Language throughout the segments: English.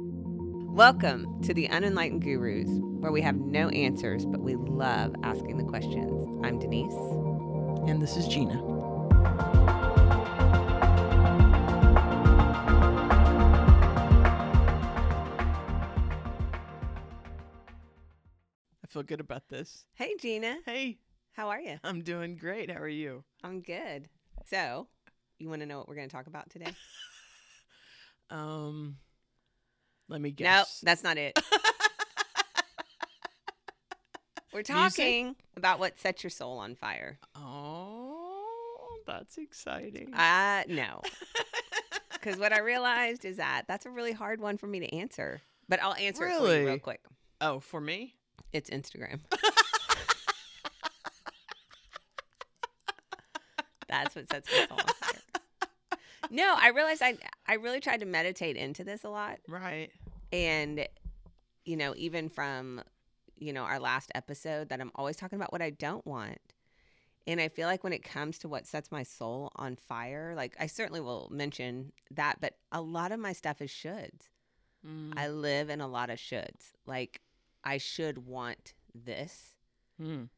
Welcome to the Unenlightened Gurus, where we have no answers, but we love asking the questions. I'm Denise. And this is Gina. I feel good about this. Hey, Gina. Hey, How are you? I'm doing great. How are you? I'm good. So, you want to know what we're going to talk about today? Um, let me guess. No, that's not it. We're talking about what sets your soul on fire. Oh, that's exciting. Uh, no. Because what I realized is that that's a really hard one for me to answer. But I'll answer it for you real quick. oh, for me? It's Instagram. That's what sets my soul on fire. No, I realized I I really tried to meditate into this a lot, Right. and you know, even from you know our last episode, that I'm always talking about what I don't want, and I feel like when it comes to what sets my soul on fire, like I certainly will mention that, but a lot of my stuff is shoulds. Mm. I live in a lot of shoulds. Like I should want this. Mm.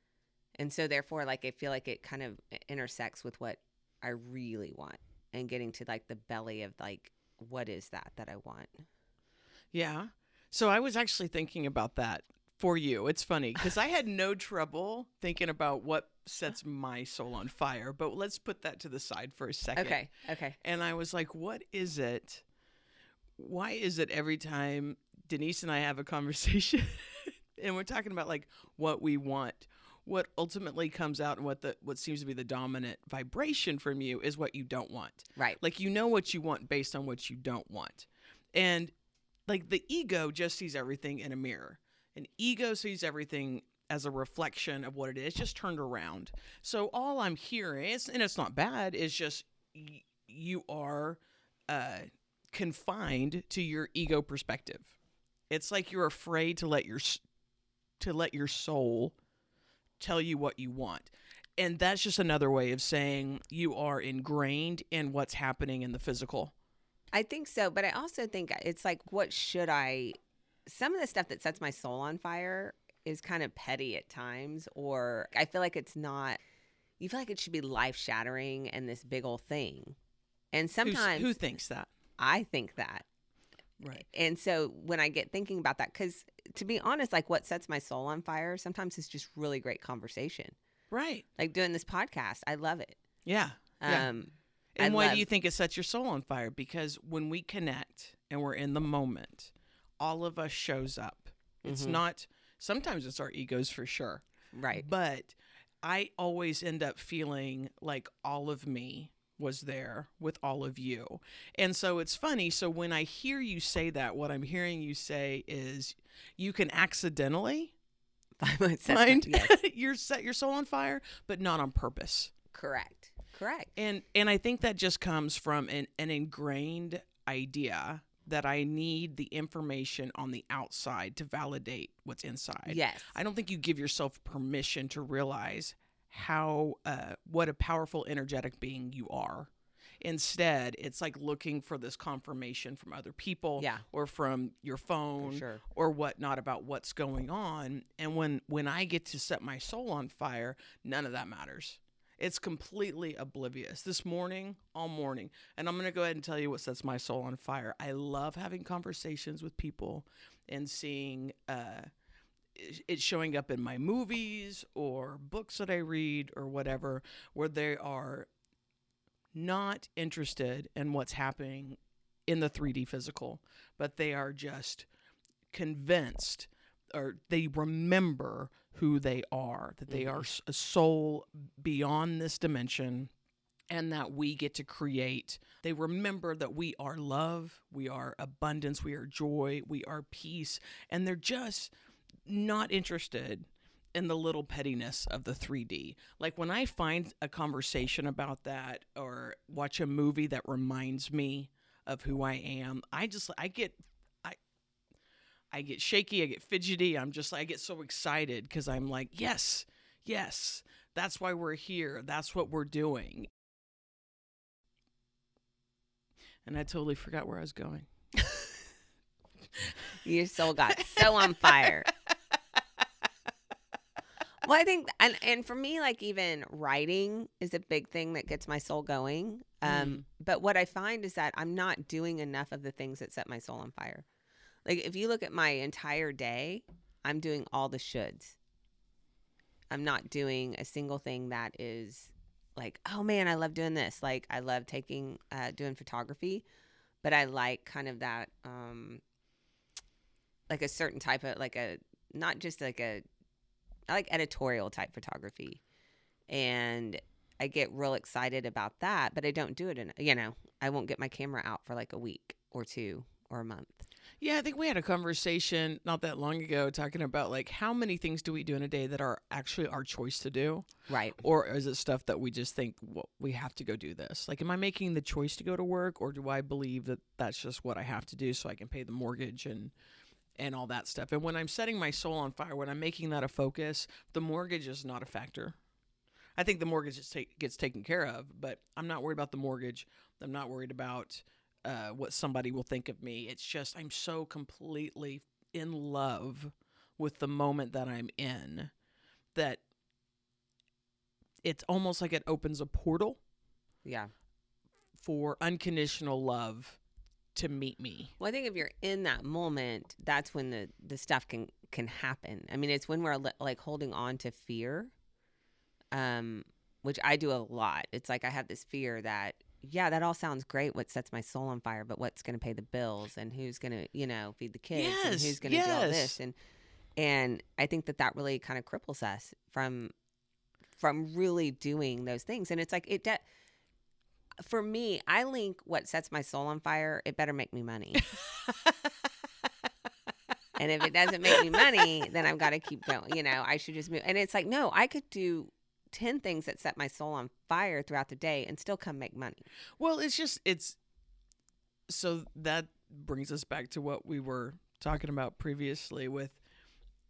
And so therefore like I feel like it kind of intersects with what I really want and getting to like the belly of like what is that that I want. Yeah. So I was actually thinking about that for you. It's funny because I had no trouble thinking about what sets my soul on fire, but let's put that to the side for a second. Okay. Okay. And I was like, what is it? Why is it every time Denise and I have a conversation and we're talking about like what we want, what ultimately comes out and what the what seems to be the dominant vibration from you is what you don't want. Right. Like you know what you want based on what you don't want. And like the ego just sees everything in a mirror. An ego sees everything as a reflection of what it is, just turned around. So all I'm hearing, is, and it's not bad, is just y- you are uh, confined to your ego perspective. It's like you're afraid to let your to let your soul tell you what you want. And that's just another way of saying you are ingrained in what's happening in the physical. I think so, but I also think it's like what should I some of the stuff that sets my soul on fire is kind of petty at times or I feel like it's not you feel like it should be life shattering and this big old thing. And Who's- sometimes who thinks that? I think that. Right. And so when I get thinking about that, because to be honest, like what sets my soul on fire sometimes is just really great conversation. Right. Like doing this podcast, I love it. Yeah. Yeah. Um, And I why love- do you think it sets your soul on fire? Because when we connect and we're in the moment, all of us shows up. It's Mhm. not sometimes it's our egos for sure. right. But I always end up feeling like all of me was there with all of you. And so it's funny. So when I hear you say that, what I'm hearing you say is you can accidentally Find what sets my- find yes, your set your soul on fire, but not on purpose. correct. Correct. And and I think that just comes from an, an ingrained idea that I need the information on the outside to validate what's inside. Yes. I don't think you give yourself permission to realize how uh, what a powerful energetic being you are. Instead, it's like looking for this confirmation from other people Yeah. or from your phone sure. or whatnot about what's going on. And when when I get to set my soul on fire, none of that matters. It's completely oblivious. This morning, all morning, and I'm gonna go ahead and tell you what sets my soul on fire. I love having conversations with people and seeing uh, it it showing up in my movies or books that I read or whatever, where they are not interested in what's happening in the 3D physical, but they are just convinced or they remember who they are, that they mm-hmm. are a soul beyond this dimension and that we get to create. They remember that we are love, we are abundance, we are joy, we are peace, and they're just not interested in the little pettiness of the 3D. Like when I find a conversation about that or watch a movie that reminds me of who I am, I just I get I I get shaky, I get fidgety. I'm just I get so excited cuz I'm like, "Yes. Yes. That's why we're here. That's what we're doing." And I totally forgot where I was going. Your soul got so on fire. Well, I think, and and for me, like even writing is a big thing that gets my soul going. Um, Mm. but what I find is that I'm not doing enough of the things that set my soul on fire. Like if you look at my entire day, I'm doing all the shoulds. I'm not doing a single thing that is like, oh man, I love doing this. Like I love taking, uh, doing photography, but I like kind of that, um, like a certain type of like a not just like a I like editorial type photography. And I get real excited about that, but I don't do it in you know, I won't get my camera out for like a week or two or a month. Yeah, I think we had a conversation not that long ago talking about like how many things do we do in a day that are actually our choice to do, Right. or is it stuff that we just think well, we have to go do this? Like, am I making the choice to go to work, or do I believe that that's just what I have to do so I can pay the mortgage and and all that stuff? And when I'm setting my soul on fire, when I'm making that a focus, the mortgage is not a factor. I think the mortgage gets taken care of, but I'm not worried about the mortgage. I'm not worried about uh, what somebody will think of me. It's just I'm so completely in love with the moment that I'm in that it's almost like it opens a portal Yeah. for unconditional love to meet me. Well, I think if you're in that moment, that's when the the stuff can can happen. I mean, it's when we're like holding on to fear, um, which I do a lot. It's like I have this fear that yeah, that all sounds great. What sets my soul on fire, but what's going to pay the bills and who's going to you know feed the kids and who's going to do all this and and I think that that really kind of cripples us from from really doing those things. And it's like it. De- for me, I link what sets my soul on fire. It better make me money. And if it doesn't make me money, then I've got to keep going. You know, I should just move. And it's like, no, I could do 10 things that set my soul on fire throughout the day and still come make money. Well, it's just it's so that brings us back to what we were talking about previously with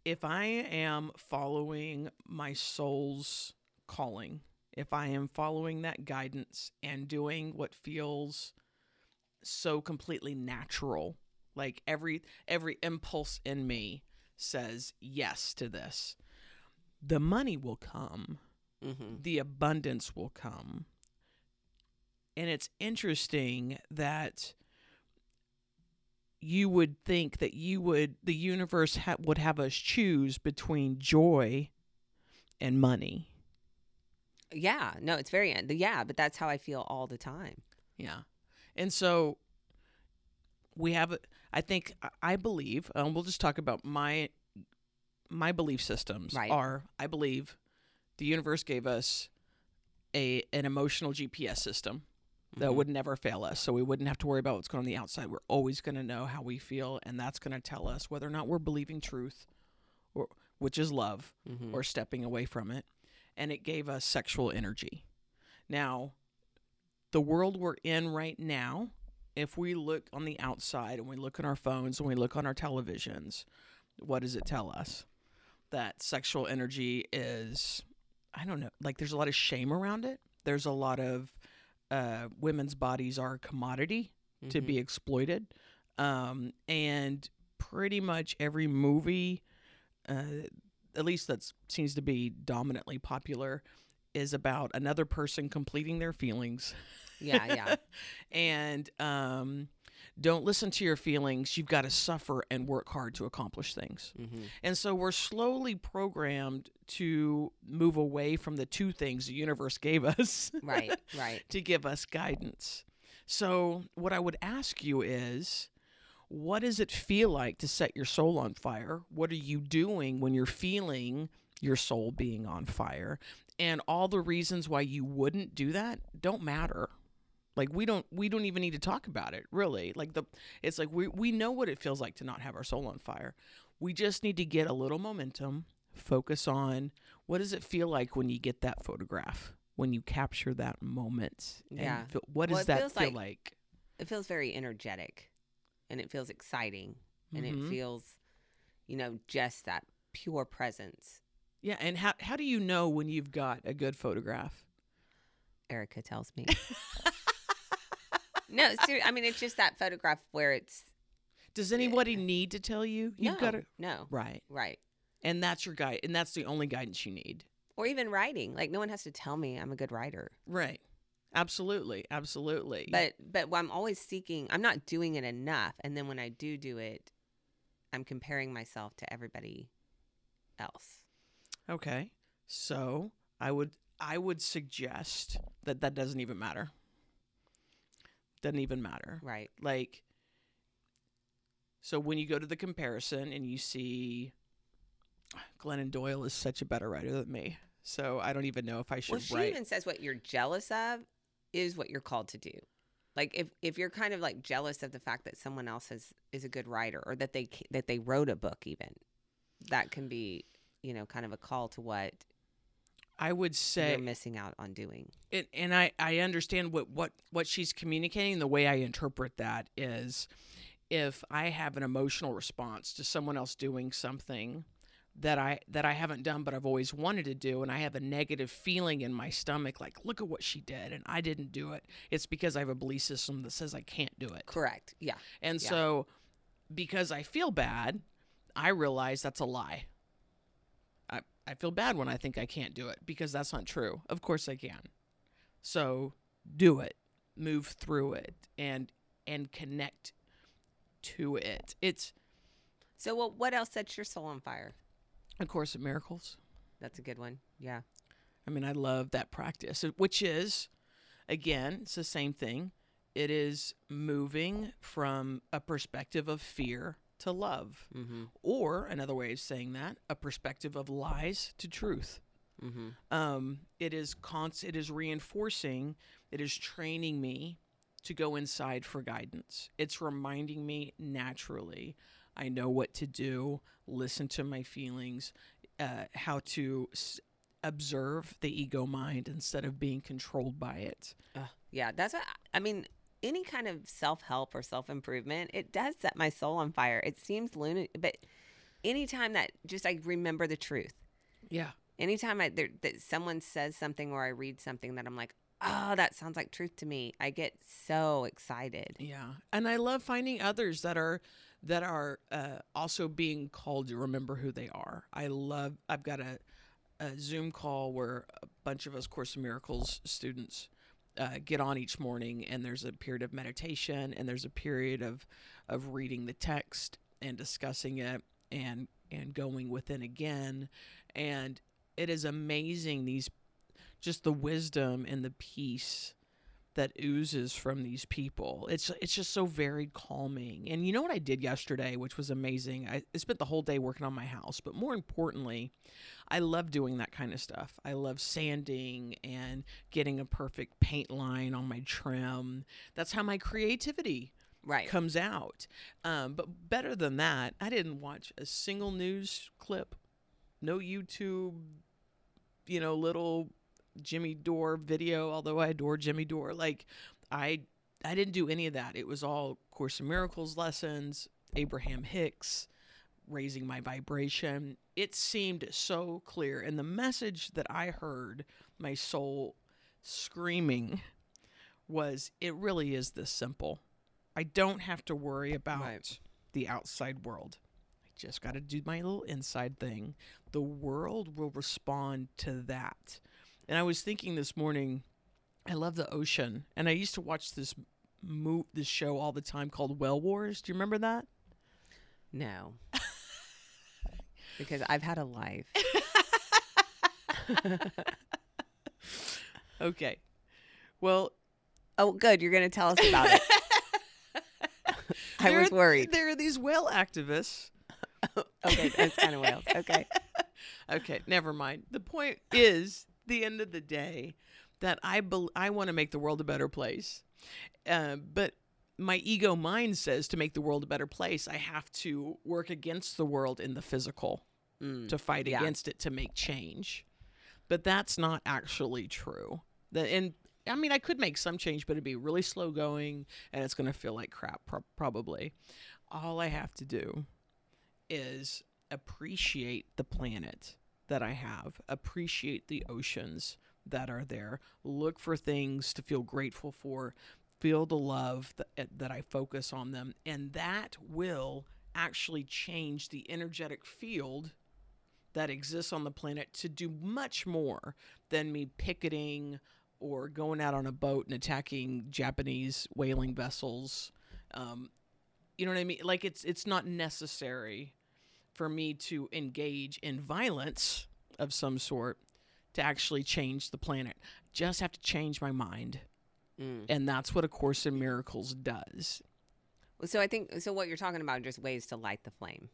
if I am following my soul's calling, if I am following that guidance and doing what feels so completely natural, like every every impulse in me says yes to this, the money will come Mm-hmm. the abundance will come. And it's interesting that you would think that you would the universe ha- would have us choose between joy and money. Yeah. No, it's very, yeah, but that's how I feel all the time. Yeah. And so we have I think I believe, um, we'll just talk about my my belief systems Right. are I believe the universe gave us a an emotional GPS system that Mhm. would never fail us. So we wouldn't have to worry about what's going on the outside. We're always going to know how we feel and that's going to tell us whether or not we're believing truth or which is love Mhm. or stepping away from it. And it gave us sexual energy. Now, the world we're in right now, if we look on the outside and we look on our phones and we look on our televisions, what does it tell us? That sexual energy is, I don't know, like there's a lot of shame around it. There's a lot of uh, women's bodies are a commodity to Mhm. be exploited. Um, and pretty much every movie, uh, at least that seems to be dominantly popular, is about another person completing their feelings. Yeah, yeah. and um, don't listen to your feelings. You've got to suffer and work hard to accomplish things. hmm And so we're slowly programmed to move away from the two things the universe gave us Right, right. to give us guidance. So, what I would ask you is what does it feel like to set your soul on fire? What are you doing when you're feeling your soul being on fire? And all the reasons why you wouldn't do that don't matter. Like we don't we don't even need to talk about it, really. Like the it's like we we know what it feels like to not have our soul on fire. We just need to get a little momentum, focus on what does it feel like when you get that photograph? When you capture that moment, and Yeah. feel- what does that feel like- like? It feels very energetic and it feels exciting and Mhm. it feels, you know, just that pure presence. Yeah, and how how do you know when you've got a good photograph? Erica tells me. no, seriously. I mean, it's just that photograph where it's Does anybody need to tell you? You've no, got to no, right, right. and that's your guide, and that's the only guidance you need. Or even writing. Like no one has to tell me I'm a good writer. Right. Absolutely. Absolutely. But but I'm always seeking. I'm not doing it enough, and then when I do do it, I'm comparing myself to everybody else. okay. So I would I would suggest that that doesn't even matter. Doesn't even matter. Right. Like so when you go to the comparison and you see Glennon Doyle is such a better writer than me. So I don't even know if I should Well, she write. even says what you're jealous of is what you're called to do. Like if if you're kind of like jealous of the fact that someone else has is a good writer or that they that they wrote a book even, that can be you know kind of a call to what I would say you're missing out on doing. it, and I, I understand what, what, what she's communicating. The way I interpret that is if I have an emotional response to someone else doing something that I that I haven't done but I've always wanted to do and I have a negative feeling in my stomach like look at what she did and I didn't do it it's because I have a belief system that says I can't do it Correct. Yeah. and Yeah. so because I feel bad I realize that's a lie I I feel bad when I think I can't do it because that's not true of course I can so do it move through it and and connect to it it's So well, what else sets your soul on fire? A course of miracles That's a good one. Yeah. I mean, I love that practice, which is, again, it's the same thing. It is moving from a perspective of fear to love, Mm-hmm. or another way of saying that, a perspective of lies to truth. Mm-hmm. Um, it is const- It is reinforcing. It is training me to go inside for guidance. It's reminding me naturally. I know what to do. Listen to my feelings. Uh, how to s- observe the ego mind instead of being controlled by it. Yeah, that's what I mean. Any kind of self help or self improvement, it does set my soul on fire. It seems lunatic, but anytime that just I remember the truth. Yeah. Anytime I there, that someone says something or I read something that I'm like, oh, that sounds like truth to me, I get so excited. Yeah, and I love finding others that are that are uh, also being called to remember who they are. I love. I've got a, a Zoom call where a bunch of us Course in Miracles students uh, get on each morning, and there's a period of meditation, and there's a period of of reading the text and discussing it, and and going within again, and it is amazing these just the wisdom and the peace that oozes from these people. It's it's just so very calming. And you know what I did yesterday, which was amazing. I, I spent the whole day working on my house, but more importantly, I love doing that kind of stuff. I love sanding and getting a perfect paint line on my trim. That's how my creativity Right. comes out. Um, but better than that, I didn't watch a single news clip, no YouTube, you know, little Jimmy Dore video. Although I adore Jimmy Dore, like I, I didn't do any of that. It was all Course in Miracles lessons, Abraham Hicks, raising my vibration. It seemed so clear, and the message that I heard, my soul screaming, was it really is this simple. I don't have to worry about Right. the outside world. I just got to do my little inside thing. The world will respond to that. And I was thinking this morning, I love the ocean, and I used to watch this mo- this show all the time called Whale Wars. Do you remember that? No. because I've had a life. Okay. Well, Oh, good. You're going to tell us about it. I was are- worried. There are these whale activists. Okay, that's kind of whales. Okay. Okay, never mind. The point is, the end of the day, that I bel I want to make the world a better place, uh, but my ego mind says to make the world a better place, I have to work against the world in the physical Mm. to fight Yeah. against it to make change. But that's not actually true. The, and I mean, I could make some change, but it'd be really slow going and it's going to feel like crap, pro- probably. All I have to do is appreciate the planet that I have, appreciate the oceans that are there, look for things to feel grateful for, feel the love that uh, that I focus on them, and that will actually change the energetic field that exists on the planet to do much more than me picketing or going out on a boat and attacking Japanese whaling vessels. Um, you know what I mean? Like it's it's not necessary for me to engage in violence of some sort to actually change the planet. Just have to change my mind. Mm. And that's what A Course in Miracles does. So I think so. What you're talking about are just ways to light the flame.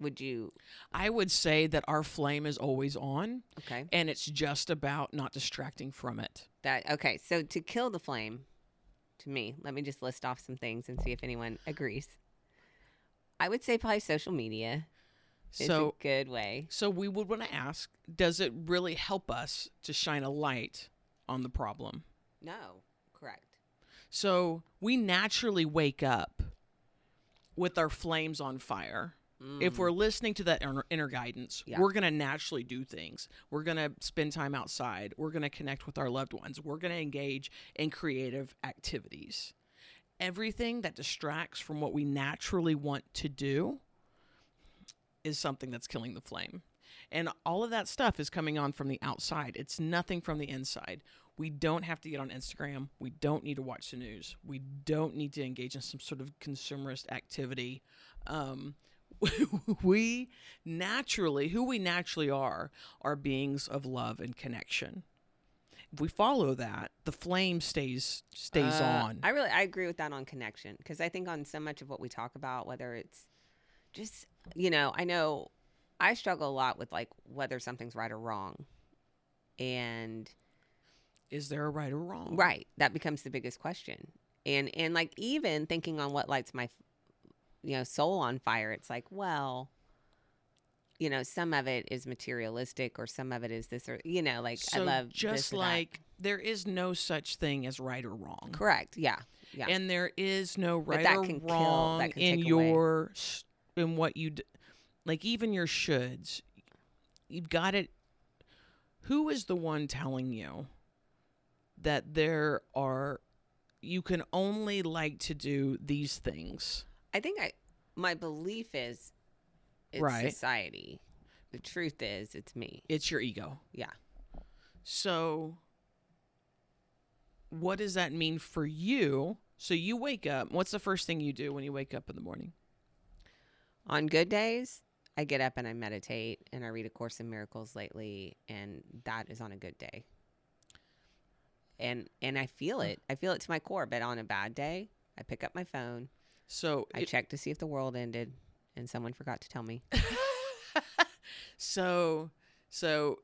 Would you? I would say that our flame is always on, Okay. and it's just about not distracting from it. That okay. So to kill the flame, to me, let me just list off some things and see if anyone agrees. I would say probably social media is So, a good way. so we would want to ask: Does it really help us to shine a light on the problem? No, correct. So we naturally wake up with our flames on fire. If Mm. we're listening to that inner, inner guidance, Yeah. we're going to naturally do things. We're going to spend time outside. We're going to connect with our loved ones. We're going to engage in creative activities. Everything that distracts from what we naturally want to do is something that's killing the flame. And all of that stuff is coming on from the outside. It's nothing from the inside. We don't have to get on Instagram. We don't need to watch the news. We don't need to engage in some sort of consumerist activity. Um, we naturally, who we naturally are, are beings of love and connection. If we follow that, the flame stays stays Uh, on. I really I agree with that on connection because I think on so much of what we talk about, whether it's just you know, I know I struggle a lot with like whether something's right or wrong, and Is there a right or wrong? right that becomes the biggest question. And and like even thinking on what lights my you know soul on fire, it's like well. You know, some of it is materialistic, or some of it is this, or you know, like So I love just this or that. like there is no such thing as right or wrong. correct, yeah, yeah. and there is no right that or can kill- that wrong can in away. your s- in what you d- like even your shoulds you've got it who is the one telling you that there are you can only like to do these things I think I my belief is it's Right. society. The truth is it's me. it's your ego Yeah. so what does that mean for you so you wake up what's the first thing you do when you wake up in the morning On good days, I get up and I meditate and I read a course in miracles lately and that is on a good day. And and I feel mm. it. I feel it to my core, but on a bad day, I pick up my phone, so I it- check to see if the world ended and someone forgot to tell me. so so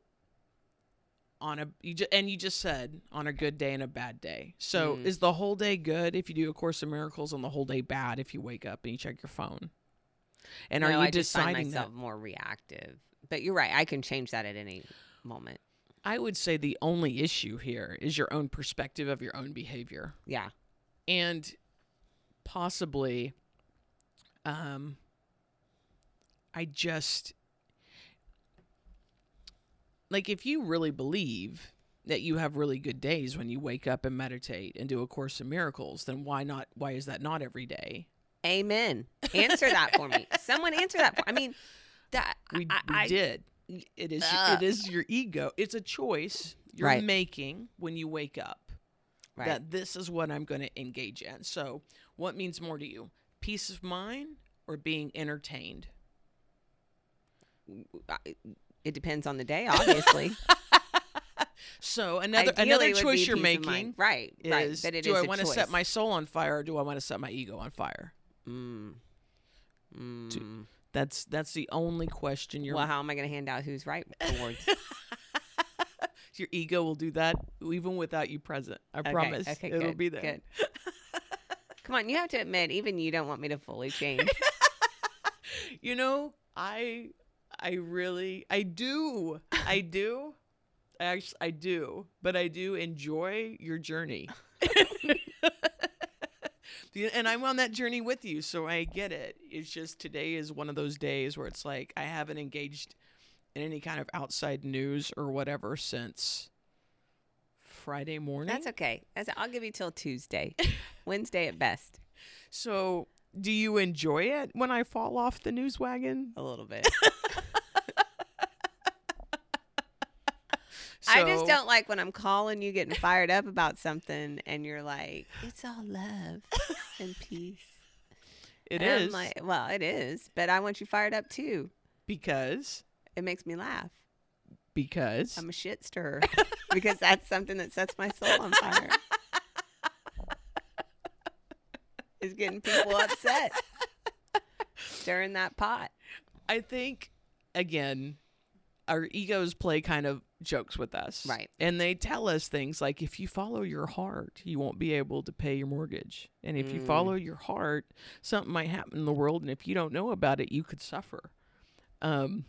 on a you just and you just said on a good day and a bad day. So Mm. is the whole day good if you do a course of miracles and the whole day bad if you wake up and you check your phone? And no, are you I just find deciding myself that? more reactive. But you're right, I can change that at any moment. I would say the only issue here is your own perspective of your own behavior. Yeah. and possibly um i just like if you really believe that you have really good days when you wake up and meditate and do a course in miracles then why not why is that not every day Amen. Answer that for me. Someone answer that for I mean that we, I, we I- did it is Ugh. it is your ego it's a choice you're Right. making when you wake up Right. that this is what I'm going to engage in. So, what means more to you? Peace of mind or being entertained? It depends on the day, obviously. So, another Ideally, another choice you're peace of mind. making right? right. is But it do is I want to set my soul on fire or do I want to set my ego on fire? Mm. Mm. That's that's the only question you're Well, how am I going to hand out who's right awards? your ego will do that even without you present. I Okay, promise. Okay, It'll good, be there. Good. Come on, you have to admit, even you don't want me to fully change. You know, I I really I do. I do. I actually I do, but I do enjoy your journey. And I'm on that journey with you, so I get it. It's just today is one of those days where it's like I haven't engaged in any kind of outside news or whatever since Friday morning. That's okay. That's, I'll give you till Tuesday, Wednesday at best. So, do you enjoy it when I fall off the news wagon? A little bit. I just don't like when I'm calling you getting fired up about something and you're like, it's all love and peace. It And I'm is like, well, it is, but I want you fired up too. because It makes me laugh. because I'm a shit stirrer because that's something that sets my soul on fire. is getting people upset. Stirring that pot. I think again, our egos play kind of jokes with us. Right. And they tell us things like if you follow your heart, you won't be able to pay your mortgage. And if you Mm. follow your heart, something might happen in the world and if you don't know about it, you could suffer. Um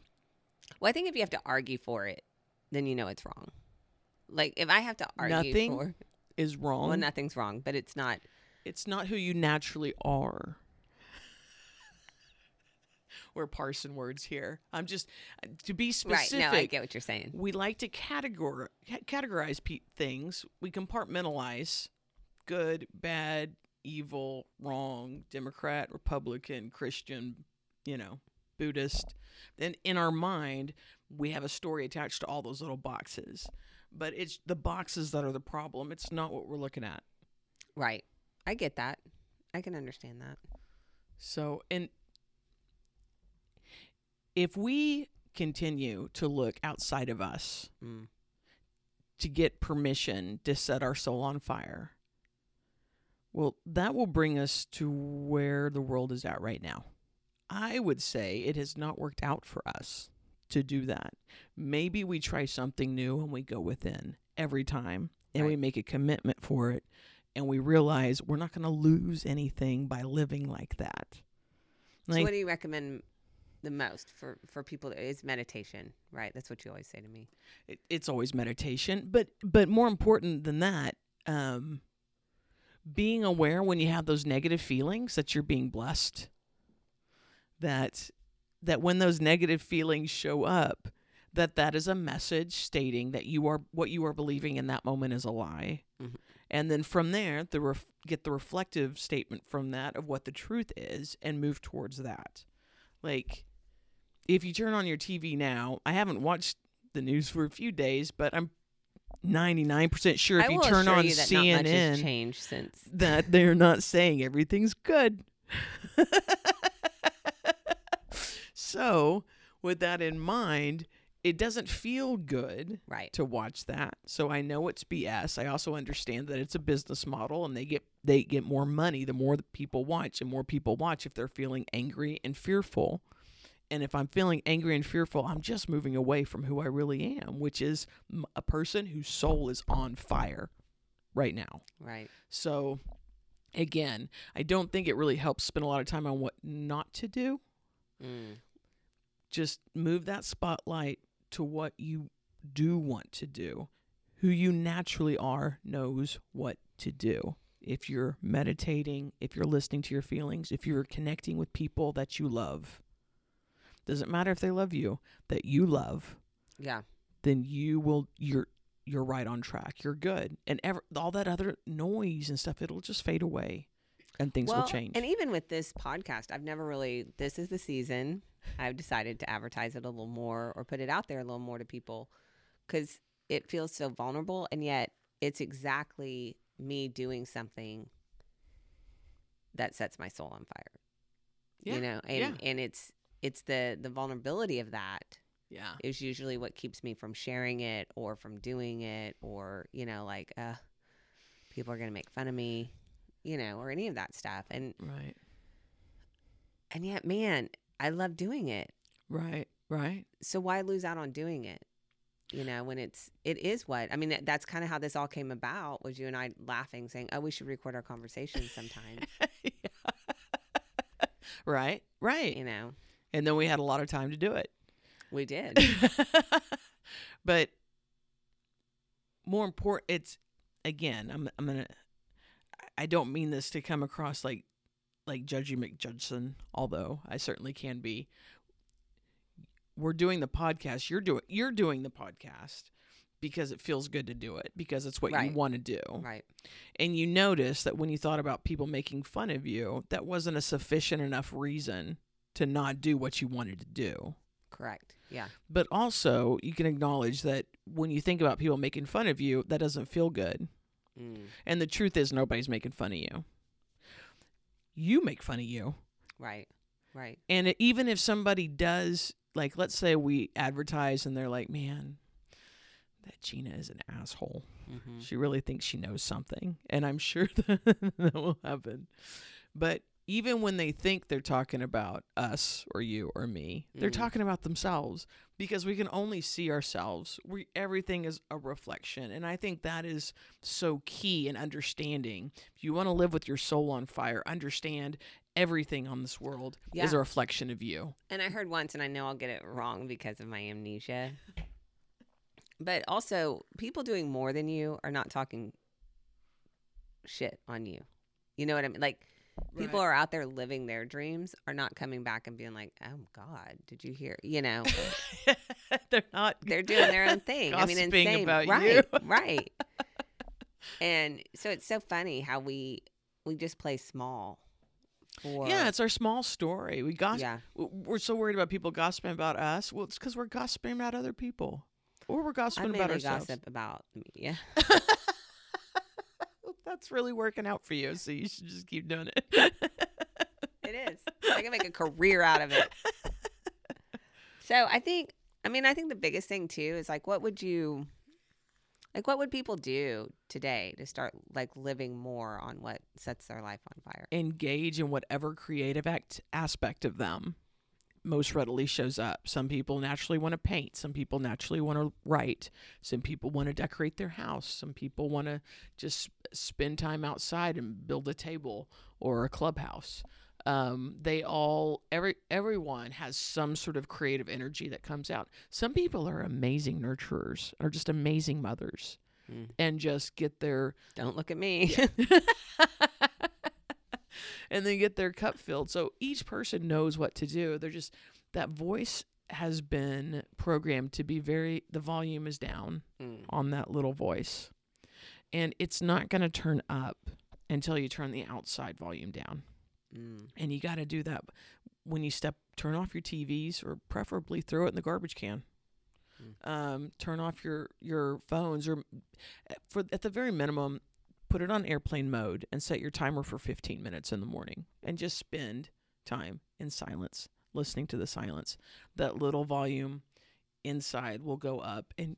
Well, I think if you have to argue for it, then you know it's wrong. Like if I have to argue Nothing for is wrong. well, nothing's wrong, but it's not it's not who you naturally are. We're parsing words here. I'm just to be specific. right. No, I get what you're saying. we like to categor- categorize pe- things. We compartmentalize good, bad, evil, wrong, Democrat, Republican, Christian, you know, Buddhist. And in our mind, we have a story attached to all those little boxes. But it's the boxes that are the problem. It's not what we're looking at. Right. I get that. I can understand that. So, and if we continue to look outside of us Mm. to get permission to set our soul on fire, well, that will bring us to where the world is at right now. I would say it has not worked out for us to do that. Maybe we try something new and we go within every time and we make a commitment for it and we realize we're not going to lose anything by living like that. so what do you recommend the most for for people? Is meditation, right? That's what you always say to me. it, it's always meditation but but more important than that um being aware when you have those negative feelings that you're being blessed that that when those negative feelings show up that that is a message stating that you are what you are believing in that moment is a lie Mhm. and then from there the ref, get the reflective statement from that of what the truth is and move towards that like if you turn on your TV now I haven't watched the news for a few days, but I'm 99% sure if you turn on you that not much has CNN changed since. that they're not saying everything's good. so, with that in mind, it doesn't feel good Right. to watch that. So I know it's BS. I also understand that it's a business model and they get they get more money the more that people watch and more people watch if they're feeling angry and fearful. And if I'm feeling angry and fearful, I'm just moving away from who I really am, which is a person whose soul is on fire right now. Right. So again, I don't think it really helps spend a lot of time on what not to do. Mm. Just move that spotlight to what you do want to do. Who you naturally are knows what to do. If you're meditating, if you're listening to your feelings, if you're connecting with people that you love, doesn't matter if they love you, that you love, Yeah. then you will you're you're right on track. You're good. And ever all that other noise and stuff, it'll just fade away and things will change. And even with this podcast, I've never really, this is the season. I've decided to advertise it a little more or put it out there a little more to people because it feels so vulnerable. And yet it's exactly me doing something that sets my soul on fire. Yeah, You know, and, yeah. and it's, it's the, the vulnerability of that yeah. is usually what keeps me from sharing it or from doing it or you know like uh people are going to make fun of me you know or any of that stuff and Right. and yet man i love doing it Right. Right. so why lose out on doing it you know when it's it is what i mean that- that's kind of how this all came about was you and i laughing saying oh we should record our conversations sometime right. Right. you know And then we had a lot of time to do it. we did but more important it's again, I'm I'm gonna I don't mean this to come across like like Judgy McJudson, although I certainly can be. We're doing the podcast. You're doing you're doing the podcast, because it feels good to do it because it's what you want to do. Right. And you notice that when you thought about people making fun of you, that wasn't a sufficient enough reason to not do what you wanted to do. Correct. Yeah. But also, you can acknowledge that when you think about people making fun of you, that doesn't feel good. Mm. And the truth is, nobody's making fun of you. You make fun of you. Right. Right. And it- even if somebody does, like, let's say we advertise and they're like, man, that Gina is an asshole. hmm She really thinks she knows something. And I'm sure that, that will happen. But even when they think they're talking about us or you or me, they're Mm. talking about themselves because we can only see ourselves. We everything is a reflection. And I think that is so key in understanding. If you want to live with your soul on fire, understand everything on this world is a reflection of you. And I heard once, and I know I'll get it wrong because of my amnesia. But also, people doing more than you are not talking shit on you. You know what I mean? Like, people are out there living their dreams, are not coming back and being like, "Oh God, did you hear?" You know, they're not they're doing their own thing. I mean, insane, about right? you. right. And so it's so funny how we we just play small. For Yeah, it's our small story. We gossip. yeah, We're so worried about people gossiping about us. Well, it's because we're gossiping about other people, or we're gossiping about ourselves. gossip about the media. That's really working out for you, so you should just keep doing it. It is. I can make a career out of it. So I think, I mean, I think the biggest thing too is like, what would you, like, what would people do today to start like living more on what sets their life on fire? Engage in whatever creative act aspect of them most readily shows up. Some people naturally want to paint. Some people naturally want to write. Some people want to decorate their house. Some people want to just spend time outside and build a table or a clubhouse. Um, they all every everyone has some sort of creative energy that comes out. Some people are amazing nurturers, are just amazing mothers, Mm. and just get their Don't look at me. and then get their cup filled. So each person knows what to do. They're just that voice has been programmed to be very the volume is down Mm. on that little voice. And it's not going to turn up until you turn the outside volume down. Mm. And you got to do that when you step turn off your TVs or preferably throw it in the garbage can. Mm. Um, turn off your your phones or for at the very minimum put it on airplane mode and set your timer for 15 minutes in the morning and just spend time in silence listening to the silence. That little volume inside will go up and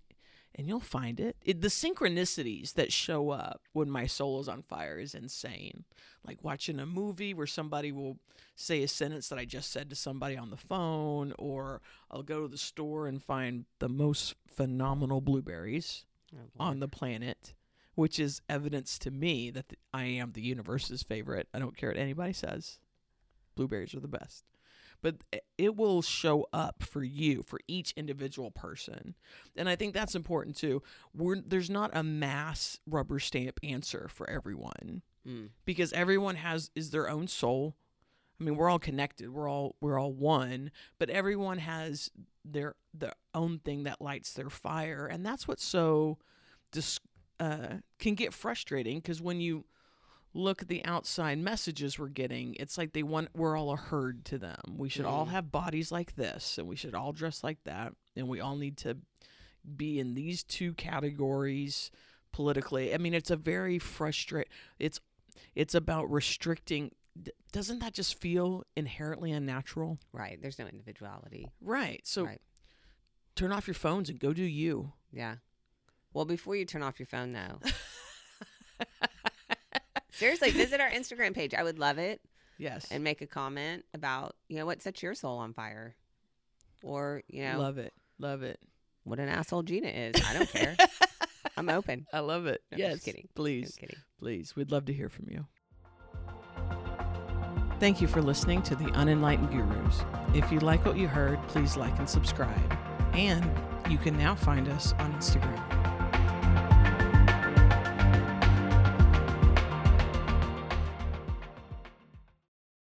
and you'll find it. it. The synchronicities that show up when my soul is on fire is insane. Like watching a movie where somebody will say a sentence that I just said to somebody on the phone, or I'll go to the store and find the most phenomenal blueberries Oh, on the planet, which is evidence to me that th- I am the universe's favorite. I don't care what anybody says. Blueberries are the best. But it will show up for you, for each individual person. And I think that's important too. We're, there's not a mass rubber stamp answer for everyone Mm. because everyone has is their own soul. I mean, we're all connected. We're all we're all one, but everyone has their their own thing that lights their fire, and that's what's so dis- uh, can get frustrating because when you look at the outside messages we're getting, it's like they want we're all a herd to them. We should all Mm. have bodies like this, and we should all dress like that, and we all need to be in these two categories politically. I mean, it's a very frustrate. It's it's about restricting. Doesn't that just feel inherently unnatural? Right. There's no individuality. Right. So Right. turn off your phones and go do you. Yeah. Well, before you turn off your phone, though, seriously, visit our Instagram page. I would love it. Yes. and make a comment about you know what sets your soul on fire or you know Love it. Love it. what an asshole gina is i don't care i'm open I love it. No, yes. just kidding. Please. kidding Please. We'd love to hear from you. Thank you for listening to the Unenlightened Gurus. If you like what you heard, please like and subscribe. And you can now find us on Instagram.